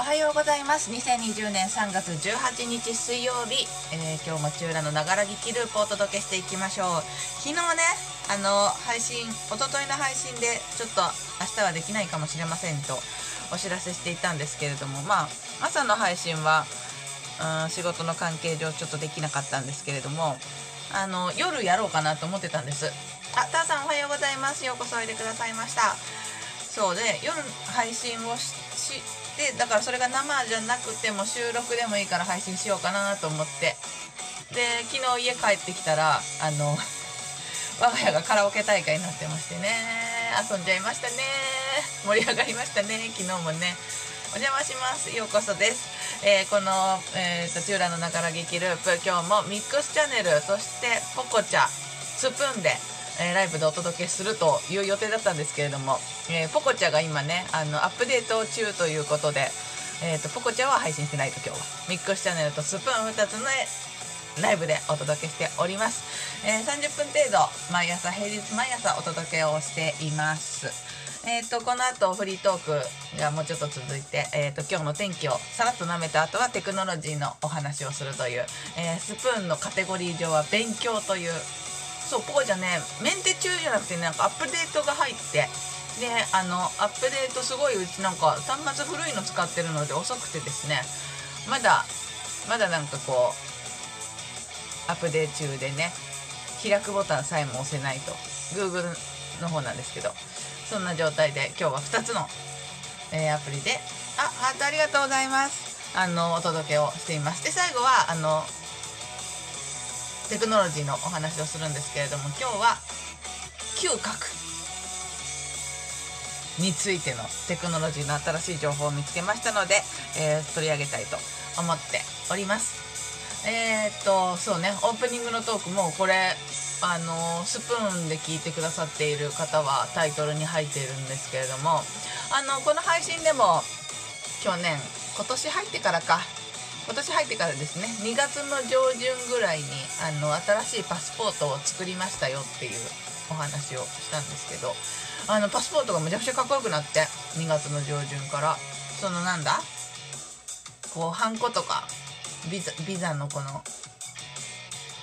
おはようございます。2020年3月18日水曜日、えー、今日も中浦のながら聞きループをお届けしていきましょう。昨日ねあの配信おとといの配信でちょっと明日はできないかもしれませんとお知らせしていたんですけれどもまあ朝の配信はうん仕事の関係上ちょっとできなかったんですけれどもあの夜やろうかなと思ってたんです。あたーさんおはようございます。ようこそおいでくださいました。そうで夜配信をしてだからそれが生じゃなくても収録でもいいから配信しようかなと思って。で昨日家帰ってきたらあの 我が家がカラオケ大会になってましてね。遊んじゃいましたね。盛り上がりましたね。昨日もね。お邪魔します。ようこそです、えー、この、えーと、とチューのながら劇ループ。今日もミックスチャンネル。そしてポコチャ。スプーンで。えー、ライブでお届けするという予定だったんですけれども、えー、ポコチャが今ねあのアップデート中ということで、えーと、ポコチャは配信してないと今日は。ミックスチャンネルとスプーン2つのライブでお届けしております、えー、30分程度毎朝平日毎朝お届けをしています。えーと、この後フリートークがもうちょっと続いて、えーと、今日の天気をさらっと舐めた後はテクノロジーのお話をするという、えー、スプーンのカテゴリー上は勉強というそうポコちゃんねメンテ中じゃなくてねなんかアップデートが入ってであのアップデートすごいうちなんか端末古いの使ってるので遅くてですねまだまだなんかこうアップデート中でね開くボタンさえも押せないと Google の方なんですけどそんな状態で今日は2つの、えー、アプリであハートありがとうございます。あのお届けをしています。で最後はあのテクノロジーのお話をするんですけれども今日は嗅覚についてのテクノロジーの新しい情報を見つけましたので、えー、取り上げたいと思っております。えー、っとそうねオープニングのトークもこれあのスプーンで聞いてくださっている方はタイトルに入っているんですけれどもあのこの配信でも去年今年入ってからか今年入ってからですね2月の上旬ぐらいにあの新しいパスポートを作りましたよっていうお話をしたんですけどあのパスポートがむちゃくちゃかっこよくなって2月の上旬から。そのなんだこうハンコとかビザビザのこの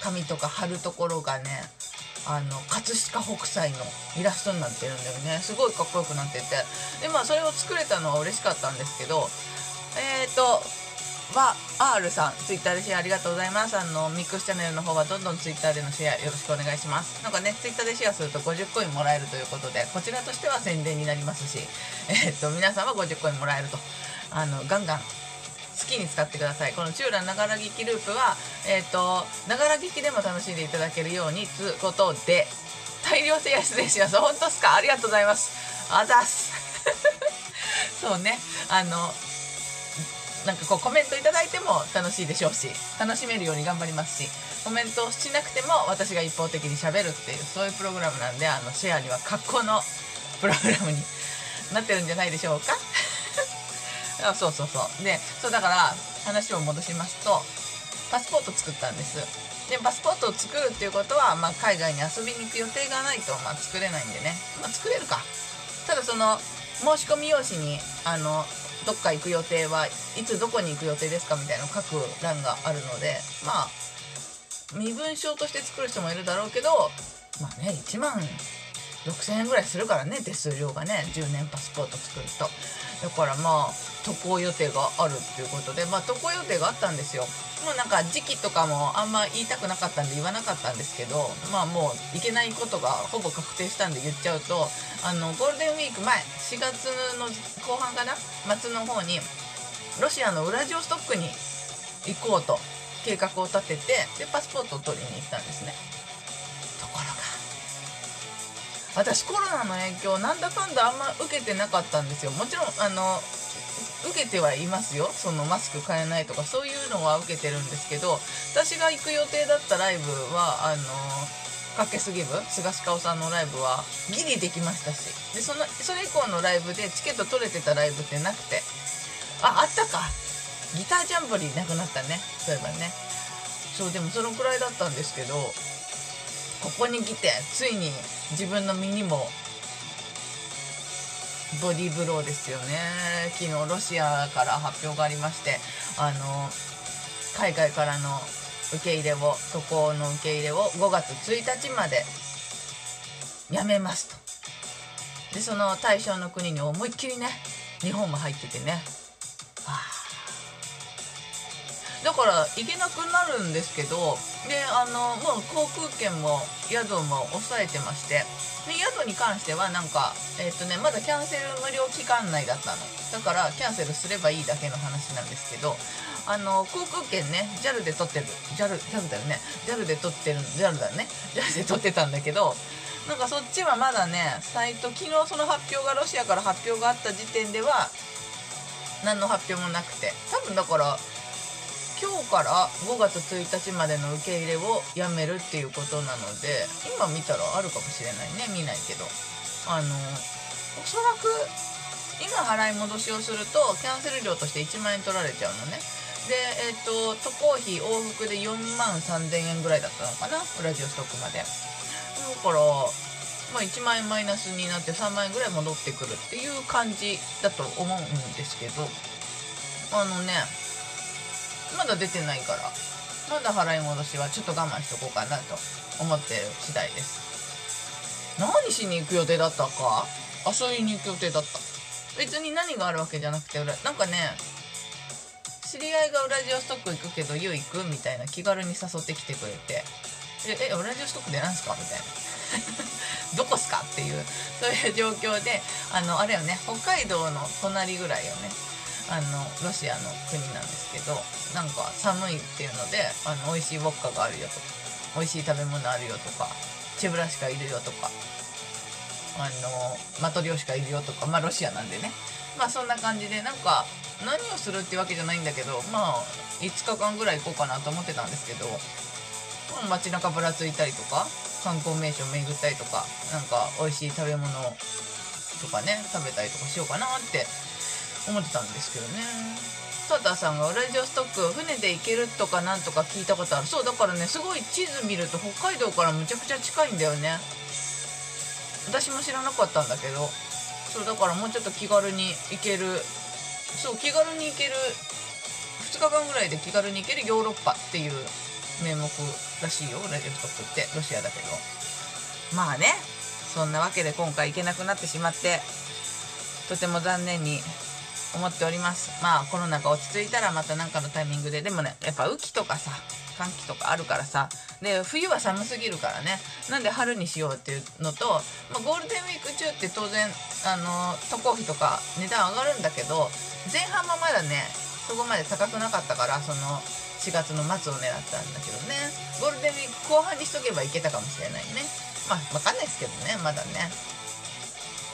紙とか貼るところがねあの葛飾北斎のイラストになってるんだよね。すごいかっこよくなってて。でまあそれを作れたのは嬉しかったんですけどえっ、ー、とは R さんツイッターでシェアありがとうございます。あのミックスチャンネルの方はどんどんツイッターでのシェアよろしくお願いします。なんかねツイッターでシェアすると50コインもらえるということでこちらとしては宣伝になりますし えー、っと皆さんは50コインもらえるとあのガンガン好きに使ってください。このチューラながら聞きループはえー、っとながら聞きでも楽しんでいただけるようにつうことで大量シェア失礼します本当っすか？ありがとうございます。あざす。そうね。あのなんかこうコメントいただいても楽しいでしょうし楽しめるように頑張りますしコメントをしなくても私が一方的にしゃべるっていうそういうプログラムなんであのシェアには格好のプログラムになってるんじゃないでしょうか？あそうそうそう。でそうだから話を戻しますとパスポート作ったんです。でパスポートを作るっていうことは、まあ、海外に遊びに行く予定がないと、まあ、作れないんでね、まあ、作れるか。ただその申し込み用紙にあのどっか行く予定はいつどこに行く予定ですかみたいなの書く欄があるのでまあ身分証として作る人もいるだろうけどまあね1万6000円ぐらいするからね手数料がね10年パスポート作ると。だからまあ渡航予定があるっていうことでまあ渡航予定があったんですよ。もうなんか時期とかもあんま言いたくなかったんで言わなかったんですけどまあもういけないことがほぼ確定したんで言っちゃうとあのゴールデンウィーク前4月の後半かな？末の方にロシアのウラジオストックに行こうと計画を立ててでパスポートを取りに行ったんですね。ところが私コロナの影響なんだかんだあんま受けてなかったんですよ。もちろんあの受けてはいますよ。そのマスク買えないとかそういうのは受けてるんですけど私が行く予定だったライブはあのかけすぎ部菅氏顔さんのライブはギリできましたし。でそのそれ以降のライブでチケット取れてたライブってなくて。ああったか。ギタージャンボリーなくなったね。そういえばね。そうでもそのくらいだったんですけどここに来てついに自分の身にもボディブローですよね。昨日ロシアから発表がありましてあの海外からの受け入れを渡航の受け入れを5月1日までやめますと。でその対象の国に思いっきりね日本も入っててね。ああ。だから行けなくなるんですけどであのもう航空券も宿も抑えてましてで宿に関してはなんかえっ、とねまだキャンセル無料期間内だったの。だからキャンセルすればいいだけの話なんですけどあの航空券ね JAL で取ってる JAL, JAL だよね。JAL で取ってる JAL だね。JAL で取ってたんだけどなんかそっちはまだねサイト昨日その発表がロシアから発表があった時点では何の発表もなくて。多分だから今日から5月1日までの受け入れをやめるっていうことなので今見たらあるかもしれないね見ないけど。あのおそらく今払い戻しをするとキャンセル料として1万円取られちゃうのね。でえっ、と渡航費往復で4万3000円ぐらいだったのかなウラジオストックまで。だからまあ、1万円マイナスになって3万円ぐらい戻ってくるっていう感じだと思うんですけど。あのねまだ出てないから。まだ払い戻しはちょっと我慢しとこうかなと思ってる次第です。何しに行く予定だったか？遊びに行く予定だった。別に何があるわけじゃなくてなんかね知り合いがウラジオストック行くけど YOU 行くみたいな気軽に誘ってきてくれて「ええウラジオストックで何すか?」みたいな。どこすか？っていうそういう状況であのあれよね北海道の隣ぐらいよね。あのロシアの国なんですけどなんか寒いっていうのであの美味しいウォッカがあるよとか美味しい食べ物あるよとかチェブラシカいるよとかあのマトリョーシカいるよとかまあロシアなんでね。まあそんな感じでなんか何をするってわけじゃないんだけどまあ5日間ぐらい行こうかなと思ってたんですけど街中ぶらついたりとか観光名所巡ったりとかなんか美味しい食べ物とかね食べたりとかしようかなって思ってたんですけどね。タタさんがウラジオストック船で行けるとかなんとか聞いたことある。そうだからねすごい地図見ると北海道からむちゃくちゃ近いんだよね。私も知らなかったんだけど。そうだからもうちょっと気軽に行ける。そう気軽に行ける2日間ぐらいで気軽に行けるヨーロッパっていう名目らしいよ。ウラジオストックってロシアだけど。まあねそんなわけで今回行けなくなってしまってとても残念に思っております。まあコロナが落ち着いたらまた何かのタイミングで。でもねやっぱ雨季とかさ寒気とかあるからさ。で冬は寒すぎるからね。なんで春にしようっていうのと、まあ、ゴールデンウィーク中って当然あの渡航費とか値段上がるんだけど前半もまだねそこまで高くなかったからその4月の末を狙ったんだけどね。ゴールデンウィーク後半にしとけばいけたかもしれないね。まあ分かんないですけどねまだね。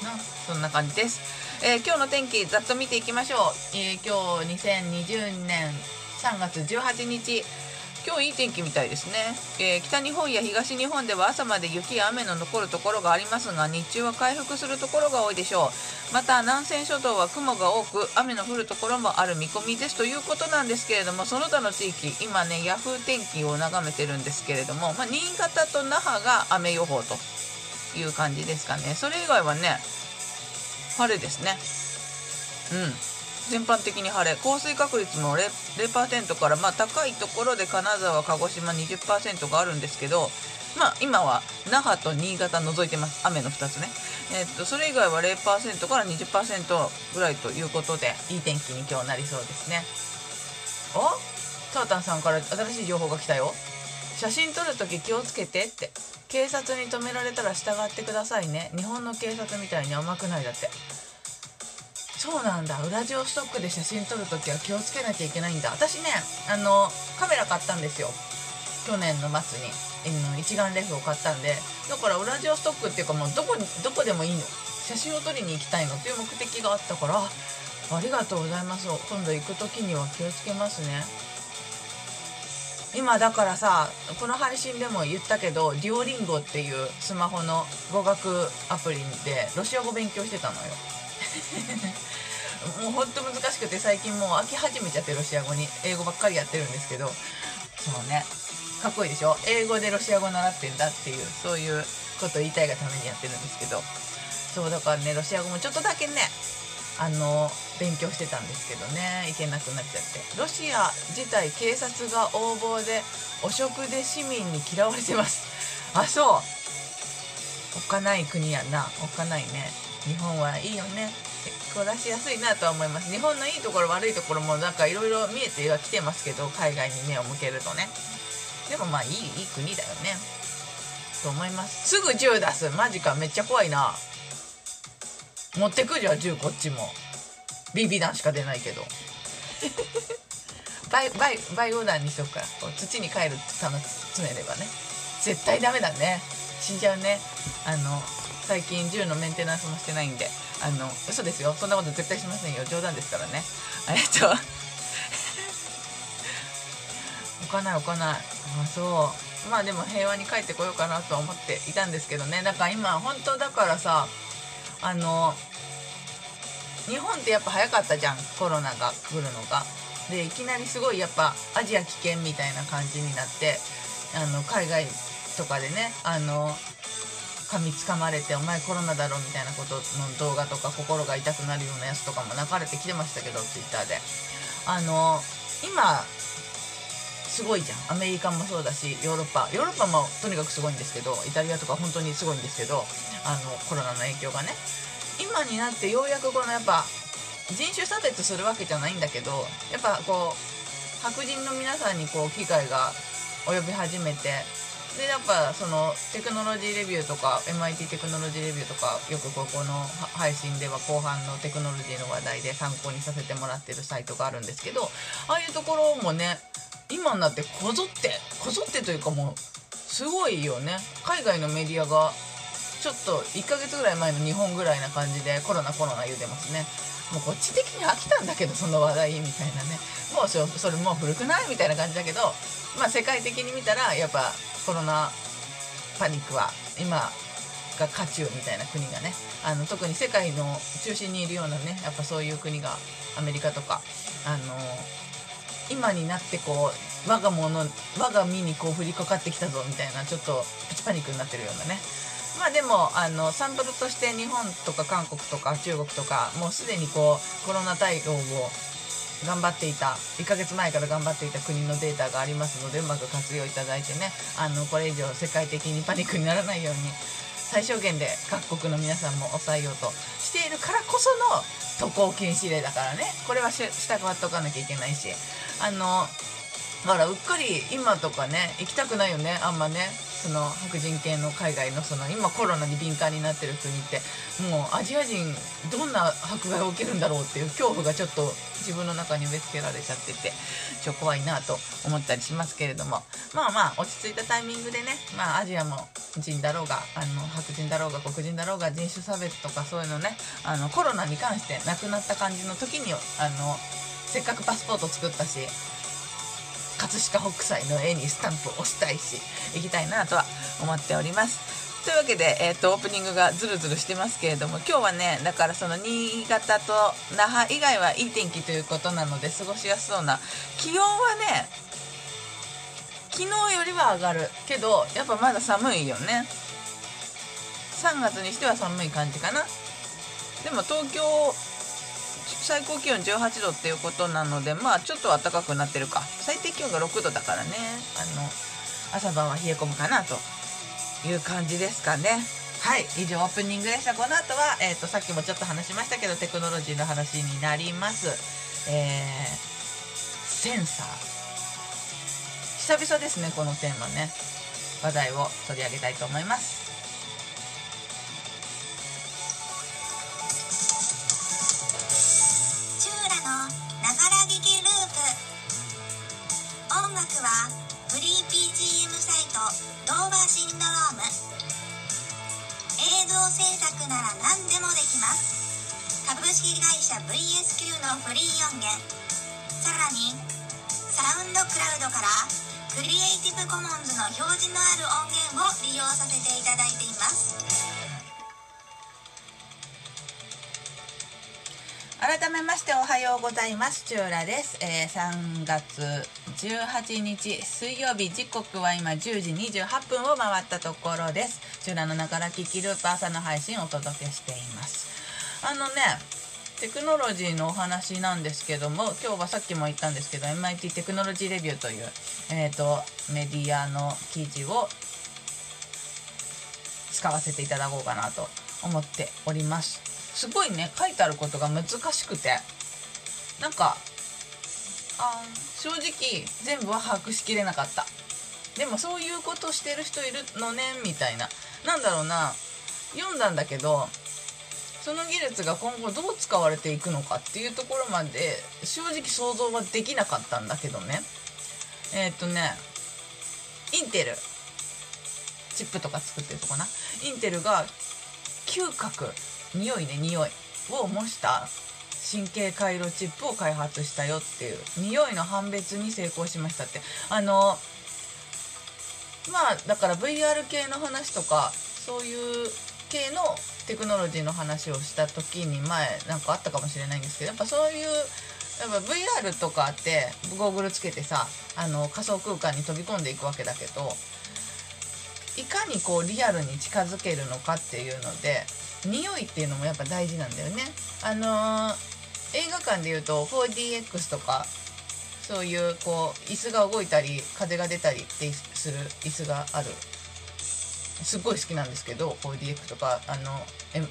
なそんな感じです。えー、今日の天気ざっと見ていきましょう、えー、今日2020年3月18日。今日いい天気みたいですね、えー、北日本や東日本では朝まで雪や雨の残るところがありますが日中は回復するところが多いでしょう。また南西諸島は雲が多く雨の降るところもある見込みですということなんですけれどもその他の地域今ねヤフー天気を眺めてるんですけれども、まあ、新潟と那覇が雨予報という感じですかね。それ以外はね晴れですね。うん。全般的に晴れ。降水確率も 0%, 0からまあ高いところで金沢鹿児島20%があるんですけどまあ今は那覇と新潟除いてます。雨の2つね。えー、っとそれ以外は0%から20%ぐらいということでいい天気に今日なりそうですね。お？タータンさんから新しい情報が来たよ。写真撮るとき気をつけてって。警察に止められたら従ってくださいね。日本の警察みたいに甘くないだって。そうなんだ。ウラジオストックで写真撮るときは気をつけなきゃいけないんだ。私ねあのカメラ買ったんですよ。去年の末に。一眼レフを買ったんで。だからウラジオストックっていうかもうどこにどこでもいいの。写真を撮りに行きたいの。っていう目的があったから。ありがとうございます。今度行く時には気をつけますね。今だからさこの配信でも言ったけどデュオリンゴっていうスマホの語学アプリでロシア語勉強してたのよ。もうほんと難しくて最近もう飽き始めちゃってロシア語に。英語ばっかりやってるんですけど。そうね。かっこいいでしょ？英語でロシア語習ってんだっていうそういうことを言いたいがためにやってるんですけど。そうだからねロシア語もちょっとだけねあの勉強してたんですけどね。行けなくなっちゃって。ロシア自体警察が横暴で汚職で市民に嫌われてます。あそう。おっかない国やな。おっかないね。日本はいいよね。暮らしやすいなとは思います。日本のいいところ悪いところもなんかいろいろ見えてはきてますけど海外に目を向けるとね。でもまあいいいい国だよね。と思います。すぐ銃出す。マジか。めっちゃ怖いな。持ってくじゃん銃こっちも。BB 弾しか出ないけど。バイバイバイオ弾にしとくか。らこう土に帰る玉詰めればね。絶対ダメだね。死んじゃうね。あの最近銃のメンテナンスもしてないんで。あの嘘ですよ。そんなこと絶対しませんよ。冗談ですからね。えっと。置かない置かない。あそう。まあでも平和に帰ってこようかなと思っていたんですけどね。だから今本当だからさあの日本ってやっぱ早かったじゃんコロナが来るのが。でいきなりすごいやっぱアジア危険みたいな感じになってあの海外とかでねあの噛みつかまれて「お前コロナだろ」みたいなことの動画とか心が痛くなるようなやつとかも流れてきてましたけどツイッターで。あの今すごいじゃん。アメリカもそうだしヨーロッパ。ヨーロッパもとにかくすごいんですけどイタリアとか本当にすごいんですけどあのコロナの影響がね。今になってようやくこのやっぱ人種差別するわけじゃないんだけどやっぱこう白人の皆さんにこう機会が及び始めてでやっぱそのテクノロジーレビューとか MIT テクノロジーレビューとかよくここの配信では後半のテクノロジーの話題で参考にさせてもらってるサイトがあるんですけどああいうところもね今になってこぞってこぞってというかもうすごいよね。海外のメディアがちょっと1ヶ月ぐらい前の日本ぐらいな感じでコロナコロナ言うてますね。もうこっち的に飽きたんだけどその話題みたいなね。もうそそれもう古くないみたいな感じだけどまあ世界的に見たらやっぱコロナパニックは今が渦中みたいな国がね。あの特に世界の中心にいるようなねやっぱそういう国がアメリカとかあの今になってこう我が物我が身にこう降りかかってきたぞみたいなちょっとプチパニックになってるようなね。まあでもあのサンプルとして日本とか韓国とか中国とかもうすでにこうコロナ対応を頑張っていた1ヶ月前から頑張っていた国のデータがありますのでうまく活用いただいてねあのこれ以上世界的にパニックにならないように最小限で各国の皆さんも抑えようとしているからこその渡航禁止令だからね。これは従っておかなきゃいけないし。あのだからうっかり今とかね行きたくないよね。あんまね。その白人系の海外のその今コロナに敏感になってる国ってもうアジア人どんな迫害を受けるんだろうっていう恐怖がちょっと自分の中に植え付けられちゃっててちょっと怖いなと思ったりしますけれども。まあまあ落ち着いたタイミングでねまあアジアも人だろうがあの白人だろうが黒人だろうが人種差別とかそういうのねあのコロナに関して亡くなった感じの時にあのせっかくパスポート作ったし葛飾北斎の絵にスタンプを押したいし行きたいなとは思っております。というわけで、えーと、オープニングがズルズルしてますけれども今日はねだからその新潟と那覇以外はいい天気ということなので過ごしやすそうな。気温はね昨日よりは上がるけどやっぱまだ寒いよね。3月にしては寒い感じかな。でも東京最高気温18度っていうことなのでまあちょっと暖かくなってるか。最低気温が6度だからね。あの朝晩は冷え込むかなという感じですかね。はい以上オープニングでした。この後は、えーと、さっきもちょっと話しましたけどテクノロジーの話になります。えー、センサー。久々ですねこのテーマね。話題を取り上げたいと思います。音楽はフリー PGM サイトドーバーシンドローム。映像制作なら何でもできます。株式会社 VSQ のフリー音源。さらにサウンドクラウドからクリエイティブコモンズの表示のある音源を利用させていただいています。改めましておはようございます。チューラです、えー3月18日水曜日時刻は今10時28分を回ったところです。チューラのながら聞きループ朝の配信をお届けしています。あのねテクノロジーのお話なんですけども今日はさっきも言ったんですけど MIT テクノロジーレビューという、えー、とメディアの記事を使わせていただこうかなと思っております。すごいね書いてあることが難しくて。なんかあ正直全部は把握しきれなかった。でもそういうことしてる人いるのねみたいな。なんだろうな読んだんだけどその技術が今後どう使われていくのかっていうところまで正直想像はできなかったんだけどね。えーっとねインテル。チップとか作ってるとこな。インテルが嗅覚。匂いね匂いを模した神経回路チップを開発したよっていう匂いの判別に成功しましたって。あのまあだから VR 系の話とかそういう系のテクノロジーの話をした時に前なんかあったかもしれないんですけどやっぱそういうやっぱ VR とかってゴーグルつけてさあの仮想空間に飛び込んでいくわけだけどいかにこうリアルに近づけるのかっていうので匂いっていうのもやっぱ大事なんだよね。あのー映画館でいうと 4DX とかそういうこう椅子が動いたり風が出たりってする椅子があるすっごい好きなんですけど 4DX とかあの M-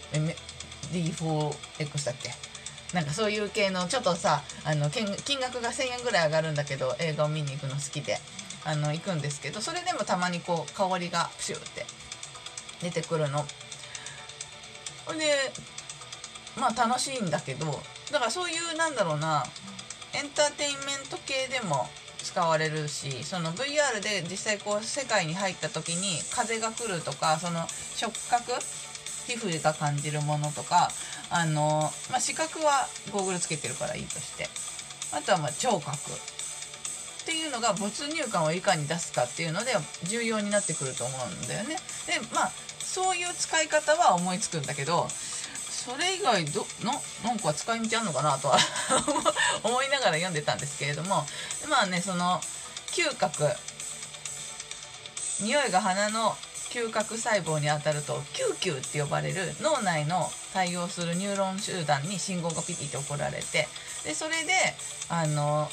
D4X だっけ？なんかそういう系のちょっとさあの金金額が1000円ぐらい上がるんだけど映画を見に行くの好きであの行くんですけどそれでもたまにこう香りがプシューって出てくるの。ほんでまあ楽しいんだけどだからそういうなんだろうなエンターテインメント系でも使われるしその VR で実際こう世界に入った時に風が来るとかその触覚皮膚が感じるものとかあの、まあ、視覚はゴーグルつけてるからいいとしてあとはま聴覚っていうのが没入感をいかに出すかっていうので重要になってくると思うんだよね。でまあそういう使い方は思いつくんだけどそれ以外どのなんか使い道あるのかなとは 思いながら読んでたんですけれどもまあねその嗅覚。匂いが鼻の嗅覚細胞に当たると嗅球って呼ばれる脳内の対応するニューロン集団に信号がピピって送られてでそれであの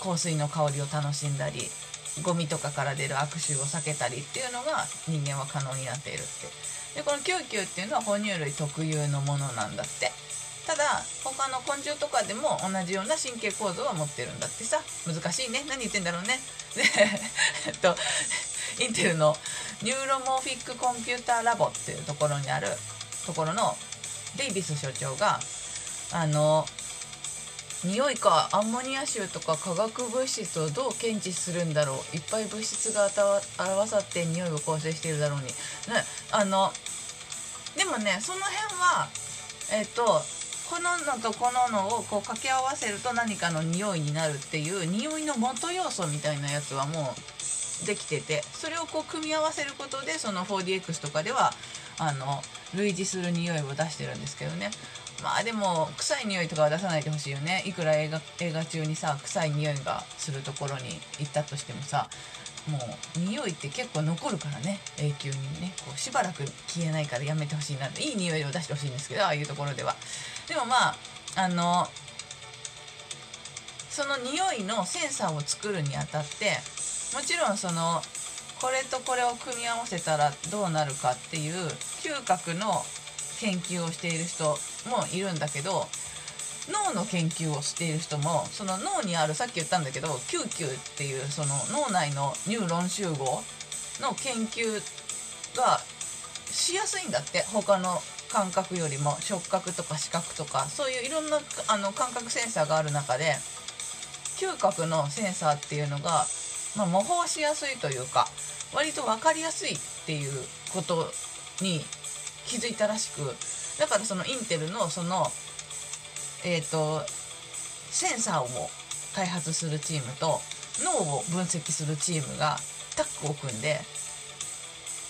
香水の香りを楽しんだりゴミとかから出る悪臭を避けたりっていうのが人間は可能になっているって。でこのキューキューっていうのは哺乳類特有のものなんだって。ただ他の昆虫とかでも同じような神経構造を持ってるんだってさ。難しいね。何言ってんだろうね。で えっとインテルの neuromorphic computer lab っていうところにあるところのデイビス所長があの匂いかアンモニア臭とか化学物質をどう検知するんだろう。いっぱい物質が合わさって匂いを構成しているだろうに。ねあのでもねその辺はえっとこののとこののをこう掛け合わせると何かの匂いになるっていう匂いの元要素みたいなやつはもうできててそれをこう組み合わせることでその 4DX とかではあの類似する匂いを出してるんですけどね。まあでも臭い匂いとかは出さないでほしいよね。いくら映画映画中にさ臭い匂いがするところに行ったとしてもさもう匂いって結構残るからね。永久にね。こうしばらく消えないからやめてほしいないい匂いを出してほしいんですけどああいうところでは。でもまああのその匂いのセンサーを作るにあたってもちろんそのこれとこれを組み合わせたらどうなるかっていう嗅覚の研究をしている人もいるんだけど脳の研究をしている人もその脳にあるさっき言ったんだけどキューキューっていうその脳内のニューロン集合の研究がしやすいんだって。他の感覚よりも触覚とか視覚とかそういういろんなあの感覚センサーがある中で嗅覚のセンサーっていうのが、まあ、模倣しやすいというか割と分かりやすいっていうことに気づいたらしくだからそのインテルのそのえっ、とセンサーを開発するチームと脳を分析するチームがタッグを組んで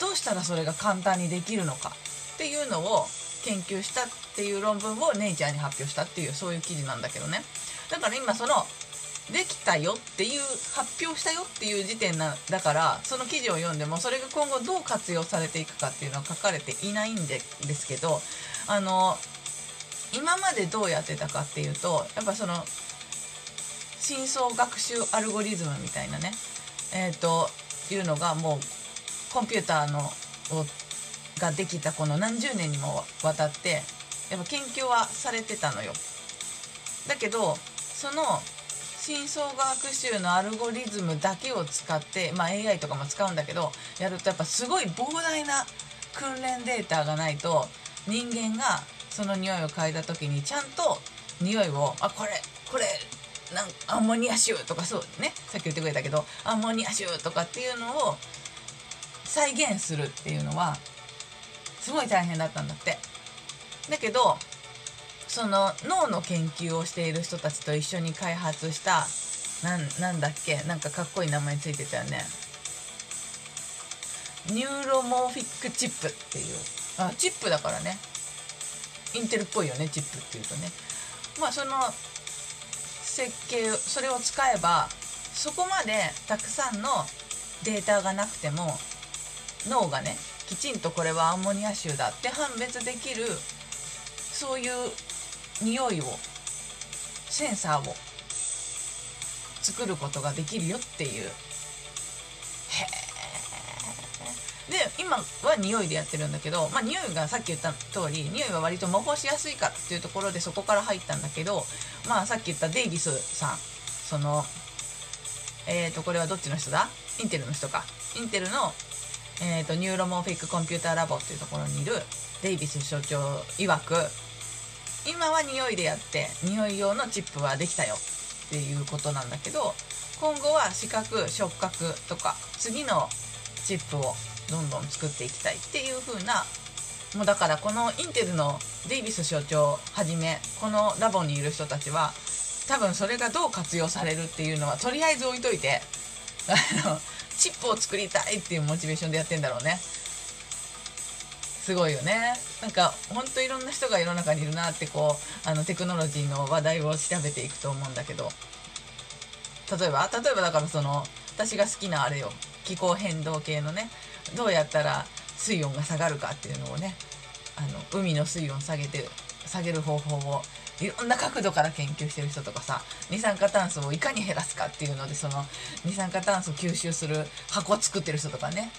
どうしたらそれが簡単にできるのかっていうのを研究したっていう論文をネイチャーに発表したっていうそういう記事なんだけどね。だから今そのできたよっていう発表したよっていう時点なだからその記事を読んでもそれが今後どう活用されていくかっていうのは書かれていないんでですけどあの今までどうやってたかっていうとやっぱその深層学習アルゴリズムみたいなねえっ、ー、というのがもうコンピューターのができたこの何十年にもわたってやっぱ研究はされてたのよ。だけどその深層学習のアルゴリズムだけを使って、まあ、AI とかも使うんだけどやるとやっぱすごい膨大な訓練データがないと人間がその匂いを嗅いだ時にちゃんと匂いをあこれこれなんアンモニア臭とかそうねさっき言ってくれたけどアンモニア臭とかっていうのを再現するっていうのはすごい大変だったんだって。だけどその脳の研究をしている人たちと一緒に開発したなんだっけなんかかっこいい名前ついてたよね。neuromorphic chip っていう。あチップだからね。インテルっぽいよねチップっていうとね。まあその設計それを使えばそこまでたくさんのデータがなくても脳がねきちんとこれはアンモニア臭だって判別できるそういう匂いをセンサーを作ることができるよっていう。へえで今は匂いでやってるんだけどまあ匂いがさっき言った通り匂いは割と模倣しやすいかっていうところでそこから入ったんだけどまあさっき言ったデイビスさんそのえっ、ー、とこれはどっちの人だ？インテルの人か。インテルの、えーと、とニューロモーフィックコンピューターラボっていうところにいるデイビス所長曰く今は匂いでやって匂い用のチップはできたよっていうことなんだけど今後は視覚触覚とか次のチップをどんどん作っていきたいっていう風なもうだからこのインテルのデイビス所長はじめこのラボにいる人たちは多分それがどう活用されるっていうのはとりあえず置いといてあのチップを作りたいっていうモチベーションでやってんだろうね。すごいよね。なんかほんといろんな人が世の中にいるなってこうあのテクノロジーの話題を調べていくと思うんだけど。例えば？例えばだからその私が好きなあれよ。気候変動系のね。どうやったら水温が下がるかっていうのをね。あの海の水温下げて下げる方法をいろんな角度から研究してる人とかさ二酸化炭素をいかに減らすかっていうのでその二酸化炭素吸収する箱を作ってる人とかね。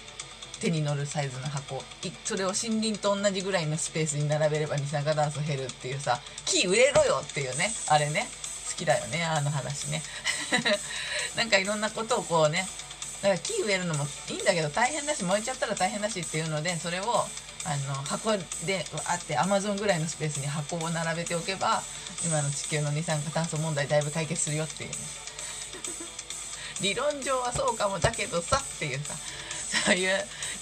手に乗るサイズの箱。それを森林と同じぐらいのスペースに並べれば二酸化炭素減るっていうさ木植えろよっていうねあれね好きだよねあの話ね。なんかいろんなことをこうねだから木植えるのもいいんだけど大変だし燃えちゃったら大変だしっていうのでそれをあの箱であってアマゾンぐらいのスペースに箱を並べておけば今の地球の二酸化炭素問題だいぶ解決するよっていうね。理論上はそうかもだけどさっていうさ。そういう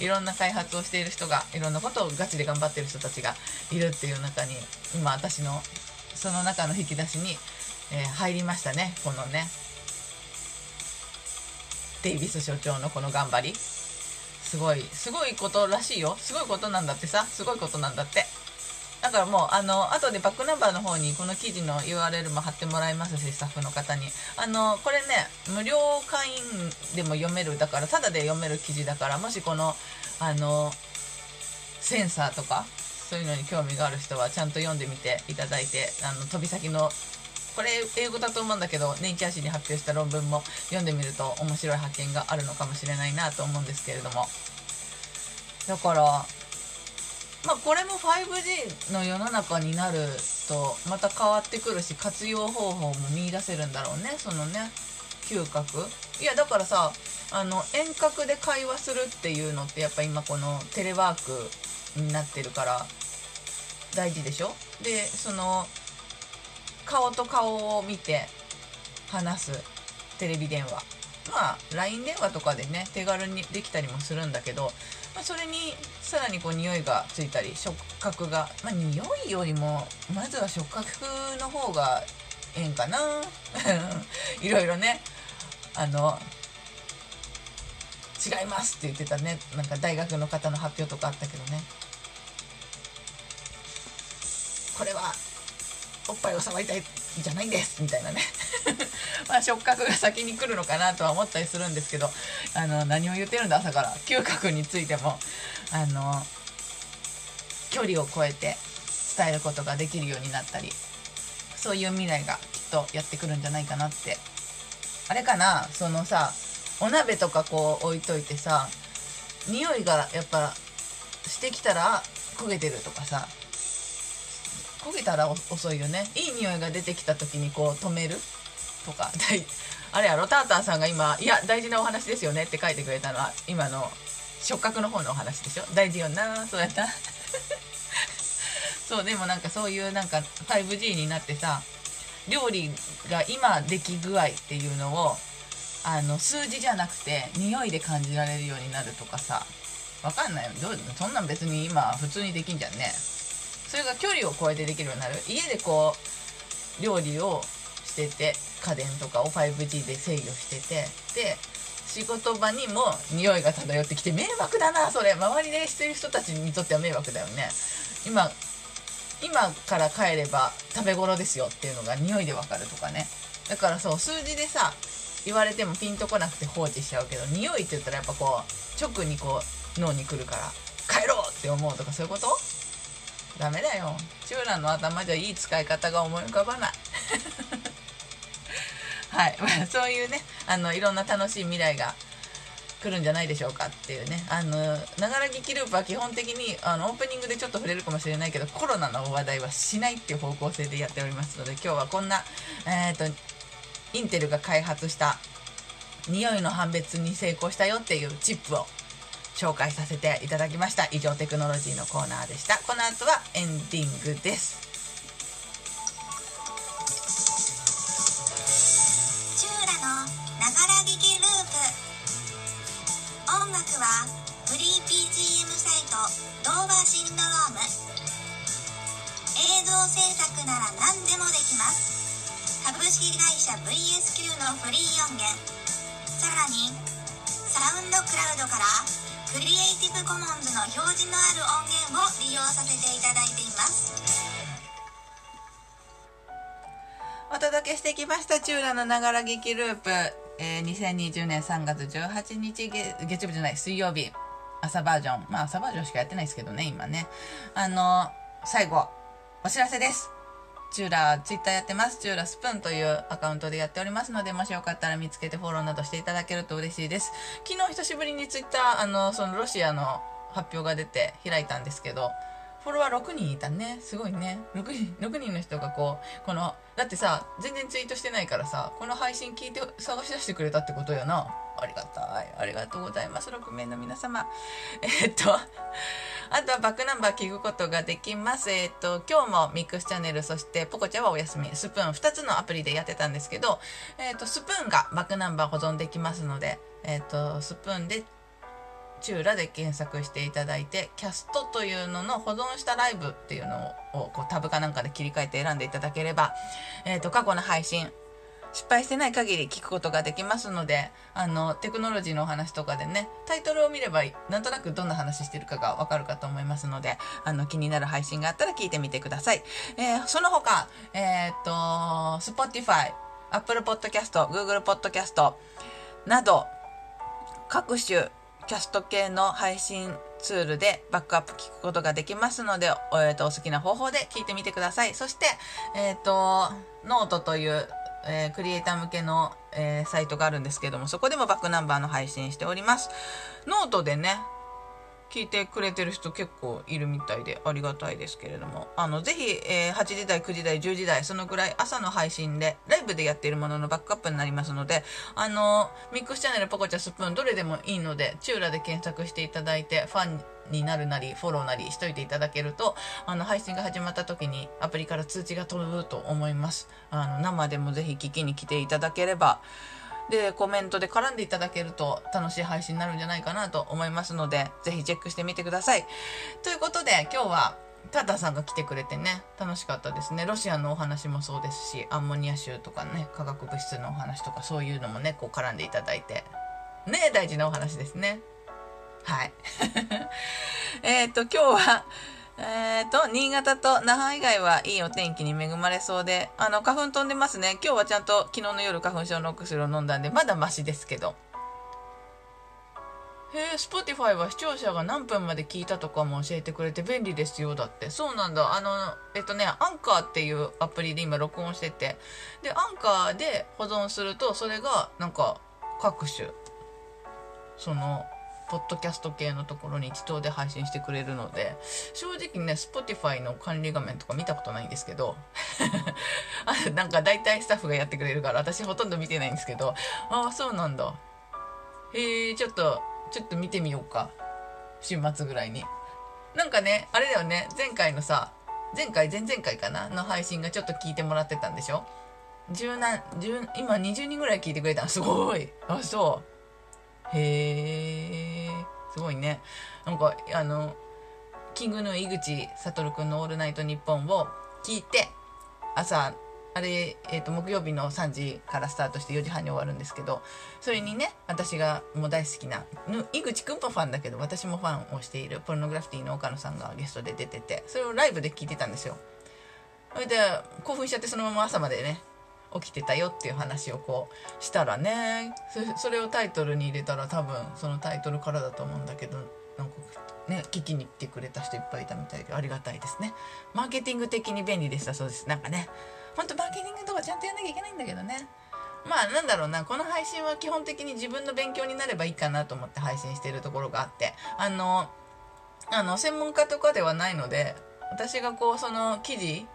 いろんな開発をしている人がいろんなことをガチで頑張ってる人たちがいるっていう中に今私のその中の引き出しに、えー、入りましたねこのねデイビス所長のこの頑張り。すごいすごいことらしいよ。すごいことなんだってさ。すごいことなんだって。だからもうあの後でバックナンバーの方にこの記事の URL も貼ってもらいますしスタッフの方に。あのこれね無料会員でも読めるだからただで読める記事だからもしこのあのセンサーとかそういうのに興味がある人はちゃんと読んでみていただいてあの飛び先のこれ英語だと思うんだけどネイチャー誌に発表した論文も読んでみると面白い発見があるのかもしれないなと思うんですけれども。だからまあ、これも 5G の世の中になるとまた変わってくるし活用方法も見いだせるんだろうね。そのね嗅覚。いやだからさあの遠隔で会話するっていうのってやっぱ今このテレワークになってるから大事でしょ？でその顔と顔を見て話す。テレビ電話。まあ LINE 電話とかでね手軽にできたりもするんだけどまあ、それにさらにこう匂いがついたり触覚がまあ匂いよりもまずは触覚の方がええんかな。いろいろね。あの違いますって言ってたね。なんか大学の方の発表とかあったけどね。これはおっぱいを触りたいじゃないんです。みたいなね。まあ触覚が先に来るのかなとは思ったりするんですけどあの何を言ってるんだ朝から。嗅覚についてもあの距離を超えて伝えることができるようになったりそういう未来がきっとやってくるんじゃないかなって。あれかな？そのさお鍋とかこう置いといてさ匂いがやっぱしてきたら焦げてるとかさ焦げたら遅いよね。いい匂いが出てきた時にこう止める。とか あれやろ？ターターさんが今「いや大事なお話ですよね」って書いてくれたのは今の触覚の方のお話でしょ？大事よなそうやった。そうでもなんかそういうなんか 5G になってさ料理が今出来具合っていうのをあの数字じゃなくて匂いで感じられるようになるとかさわかんないよどうそんなん別に今普通にできんじゃんね。それが距離を超えてできるようになる。家でこう料理をしてて家電とかを 5G で制御しててで仕事場にも匂いが漂ってきて迷惑だなそれ。周りでしてる人たちにとっては迷惑だよね。今今から帰れば食べ頃ですよっていうのが匂いでわかるとかね。だからそう数字でさ言われてもピンとこなくて放置しちゃうけど匂いって言ったらやっぱこう直にこう脳に来るから帰ろうって思うとかそういうこと？ダメだよ。チューラの頭じゃいい使い方が思い浮かばない。はい、まあ、そういうねあのいろんな楽しい未来が来るんじゃないでしょうかっていうね。あのながら聞きループは基本的にあのオープニングでちょっと触れるかもしれないけどコロナの話題はしないっていう方向性でやっておりますので今日はこんな、えーと、とインテルが開発した匂いの判別に成功したよっていうチップを紹介させていただきました。以上テクノロジーのコーナーでした。この後はエンディングです。ながら聞きループ。音楽はフリー BGM サイトドーバーシンドローム。映像制作なら何でもできます。株式会社 VSQ のフリー音源。さらにサウンドクラウドからクリエイティブコモンズの表示のある音源を利用させていただいています。お届けしてきました。チューラのながら劇ループ、えー、2020年3月18日月曜日じゃない水曜日朝バージョンまあ朝バージョンしかやってないですけどね今ねあの最後お知らせですチューラー、ツイッターやってます。チューラスプーンというアカウントでやっておりますので、もしよかったら見つけてフォローなどしていただけると嬉しいです。昨日久しぶりにツイッター、あの、そのロシアの発表が出て開いたんですけど、フォロワー6人いたね。すごいね。6人、6人の人がこう、この、だってさ、全然ツイートしてないからさ、この配信聞いて探し出してくれたってことやな。ありがたい。ありがとうございます。6名の皆様。え、っと、あとはバックナンバー聞くことができます。えっ、と、今日もミックスチャンネル、そしてポコちゃんはお休み、スプーン2つのアプリでやってたんですけど、えっ、と、スプーンがバックナンバー保存できますので、えっ、と、スプーンでチューラで検索していただいて、キャストというのの保存したライブっていうのをこうタブかなんかで切り替えて選んでいただければ、えっ、と、過去の配信、失敗してない限り聞くことができますので、あの、テクノロジーのお話とかでね、タイトルを見れば、なんとなくどんな話してるかがわかるかと思いますので、あの、気になる配信があったら聞いてみてください。えー、その他、えー、と、Spotify、Apple Podcast、Google Podcast など、各種キャスト系の配信ツールでバックアップ聞くことができますので、えー、とお好きな方法で聞いてみてください。そして、えっ、ー、と、ノートというえー、クリエイター向けの、えー、サイトがあるんですけども、そこでもバックナンバーの配信しております。ノートでね、聞いてくれてる人結構いるみたいでありがたいですけれども、あの、ぜひ、えー、8時台、9時台、10時台、そのぐらい朝の配信で、ライブでやっているもののバックアップになりますので、あの、ミックスチャンネル、ポコチャスプーン、どれでもいいので、チューラで検索していただいて、ファンになるなり、フォローなりしといていただけると、あの、配信が始まった時にアプリから通知が飛ぶと思います。あの、生でもぜひ聞きに来ていただければ、で、コメントで絡んでいただけると楽しい配信になるんじゃないかなと思いますので、ぜひチェックしてみてください。ということで、今日は、タタさんが来てくれてね、楽しかったですね。ロシアのお話もそうですし、アンモニア臭とかね、化学物質のお話とかそういうのもね、こう絡んでいただいて、ね、大事なお話ですね。はい。えっと、今日は、えーと、新潟と那覇以外はいいお天気に恵まれそうで、あの、花粉飛んでますね。今日はちゃんと昨日の夜花粉症のお薬を飲んだんで、まだマシですけど。へえ、Spotify は視聴者が何分まで聞いたとかも教えてくれて便利ですよ、だって。そうなんだ。あの、えっとね、アンカーっていうアプリで今録音してて、で、アンカーで保存すると、それがなんか各種、その、ポッドキャスト系のところに自動で配信してくれるので、正直ね、Spotify の管理画面とか見たことないんですけど、あなんか大体スタッフがやってくれるから、私ほとんど見てないんですけど、ああ、そうなんだ。へえ、ちょっと、ちょっと見てみようか。週末ぐらいに。なんかね、あれだよね、前回のさ、前回、前々回かな？の配信がちょっと聞いてもらってたんでしょ？十何、十、今20人ぐらい聞いてくれたすごい。あ、そう。へえすごいね。なんかあのキングの井口悟君の「オールナイトニッポン」を聞いて朝あれ、えーと、木曜日の3時からスタートして4時半に終わるんですけどそれにね私がもう大好きな井口くんもファンだけど私もファンをしているポルノグラフィティの岡野さんがゲストで出ててそれをライブで聞いてたんですよ。それで興奮しちゃってそのまま朝までね起きてたよっていう話をこうしたらねそれをタイトルに入れたら多分そのタイトルからだと思うんだけどなんかね聞きに来てくれた人いっぱいいたみたいでありがたいですね。マーケティング的に便利でした。そうです。なんかね。ほんとマーケティングとかちゃんとやんなきゃいけないんだけどね。まあなんだろうな。この配信は基本的に自分の勉強になればいいかなと思って配信してるところがあって。あのあの専門家とかではないので私がこうその記事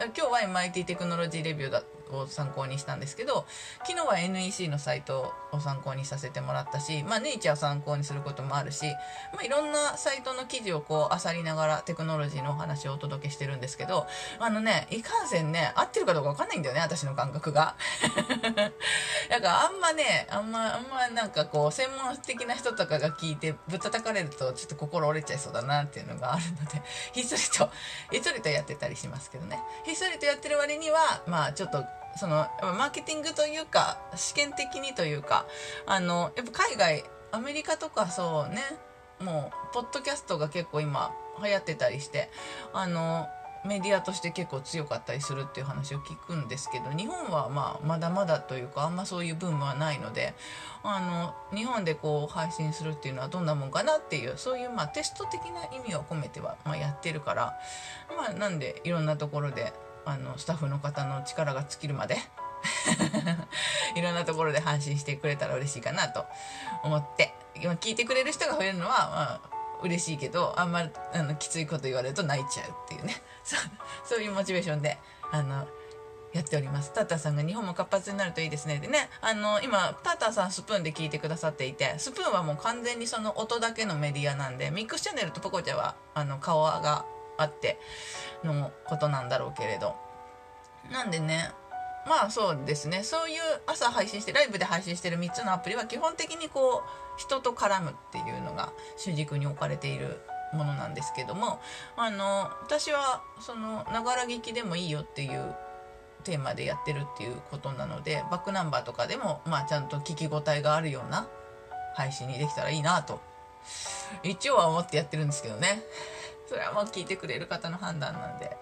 今日は MIT テクノロジーレビューだを参考にしたんですけど昨日は NEC のサイトを参考にさせてもらったし、まあ、ネイチャーを参考にすることもあるし、まあ、いろんなサイトの記事をこう漁りながらテクノロジーのお話をお届けしてるんですけどあのねいかんせんね合ってるかどうか分かんないんだよね私の感覚が。だからあんまねあんまあんまなんかこう専門的な人とかが聞いてぶったたかれるとちょっと心折れちゃいそうだなっていうのがあるのでひっそりとひっそりとやってたりしますけどね。ひっそりとやってる割にはまあちょっとそのマーケティングというか試験的にというかあのやっぱ海外アメリカとかそうねもうポッドキャストが結構今流行ってたりしてあのメディアとして結構強かったりするっていう話を聞くんですけど日本はまあまだまだというかあんまそういうブームはないのであの日本でこう配信するっていうのはどんなもんかなっていうそういうまあテスト的な意味を込めてはまあやってるからまあなんでいろんなところであのスタッフの方の力が尽きるまで いろんなところで配信してくれたら嬉しいかなと思って今聞いてくれる人が増えるのはまあ嬉しいけどあんまりあのきついこと言われると泣いちゃうっていうね。そうそういうモチベーションであのやっております。ターターさんが日本も活発になるといいですねでね。あの今ターターさんスプーンで聞いてくださっていてスプーンはもう完全にその音だけのメディアなんでミックスチャンネルとポコちゃんはあの顔があってのことなんだろうけれど。なんでねまあそうですね。そういう朝配信してライブで配信してる3つのアプリは基本的にこう人と絡むっていうのが主軸に置かれているものなんですけどもあの私はそのながら聞きでもいいよっていうテーマでやってるっていうことなのでバックナンバーとかでも、まあ、ちゃんと聞き応えがあるような配信にできたらいいなと。一応は思ってやってるんですけどね。それはもう聞いてくれる方の判断なんで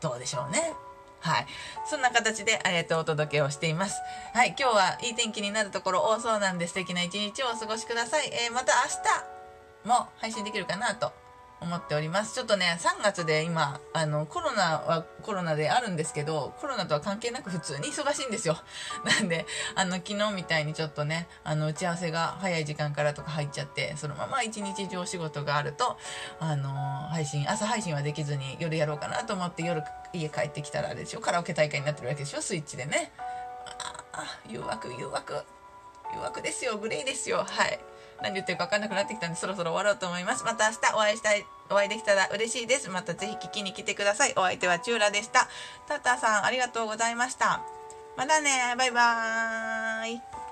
どうでしょうねはい。そんな形で、えっ、と、お届けをしています。はい。今日はいい天気になるところ多そうなんで素敵な一日をお過ごしください。えー、また明日も配信できるかなと思っております。ちょっとね、3月で今、あの、コロナはコロナであるんですけど、コロナとは関係なく普通に忙しいんですよ。なんで、あの、昨日みたいにちょっとね、あの、打ち合わせが早い時間からとか入っちゃって、そのまま一日上仕事があると、あの、配信、朝配信はできずに夜やろうかなと思って夜家帰ってきたらあれでしょ、カラオケ大会になってるわけでしょ、スイッチでね。ああ、誘惑、誘惑。誘惑ですよ、グレイですよ。はい。何言ってるか分かんなくなってきたんでそろそろ終わろうと思います。また明日お会いしたいお会いできたら嬉しいです。またぜひ聞きに来てください。お相手はチューラでした。タタさんありがとうございました。またね。バイバーイ。